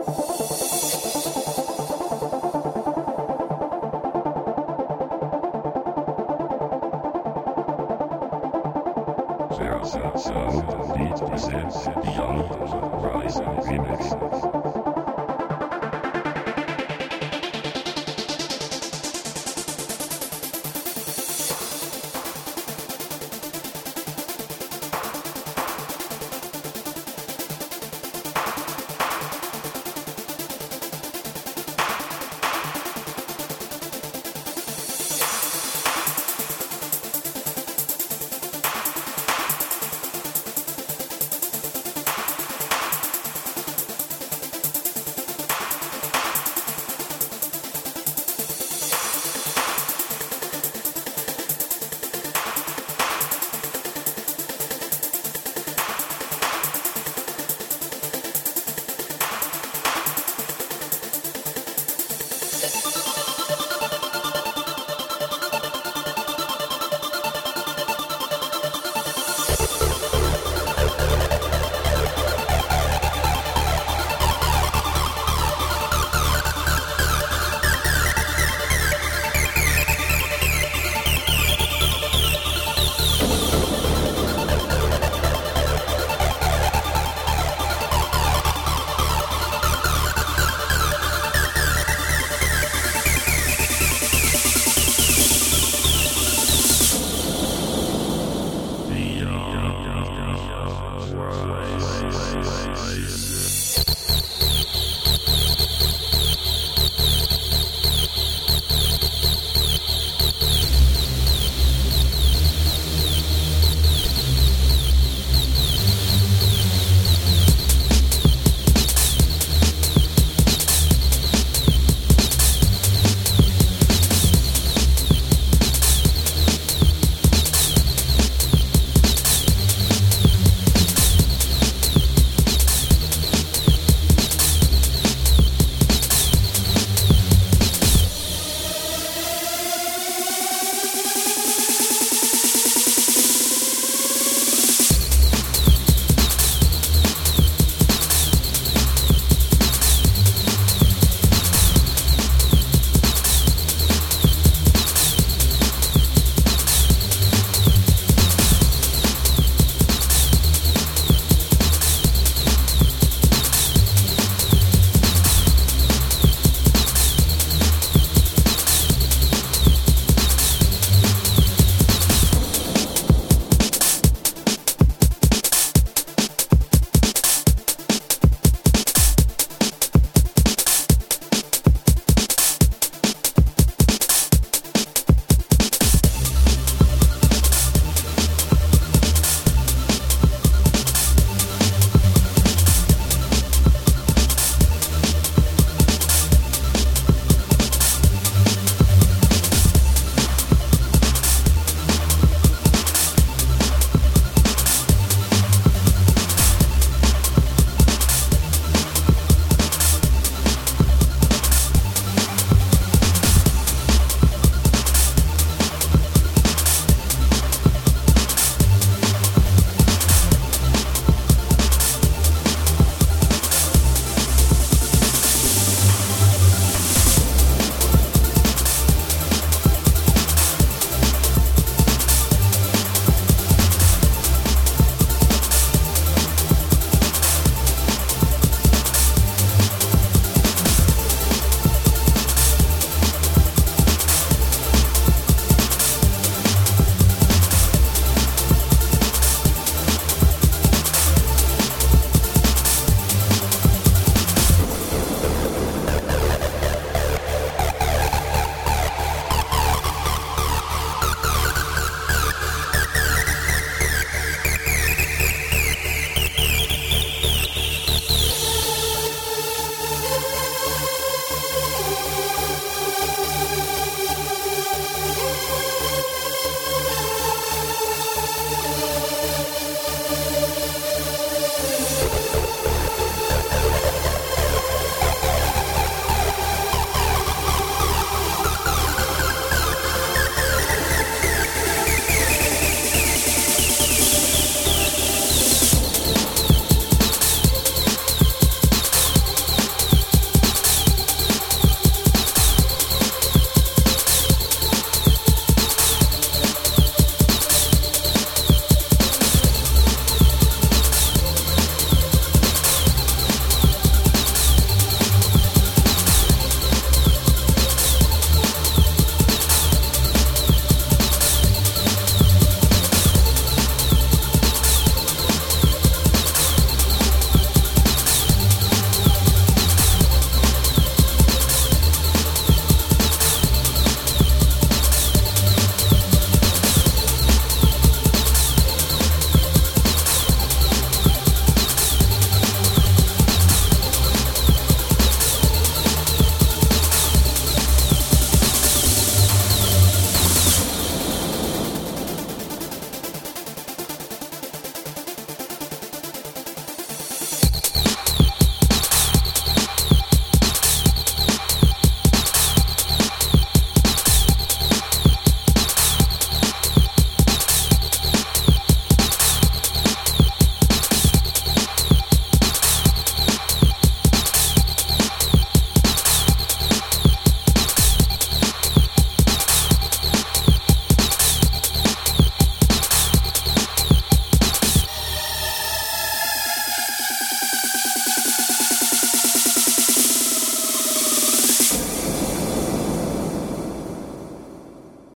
Zero, zero, zero, eight percent beyond. Waves.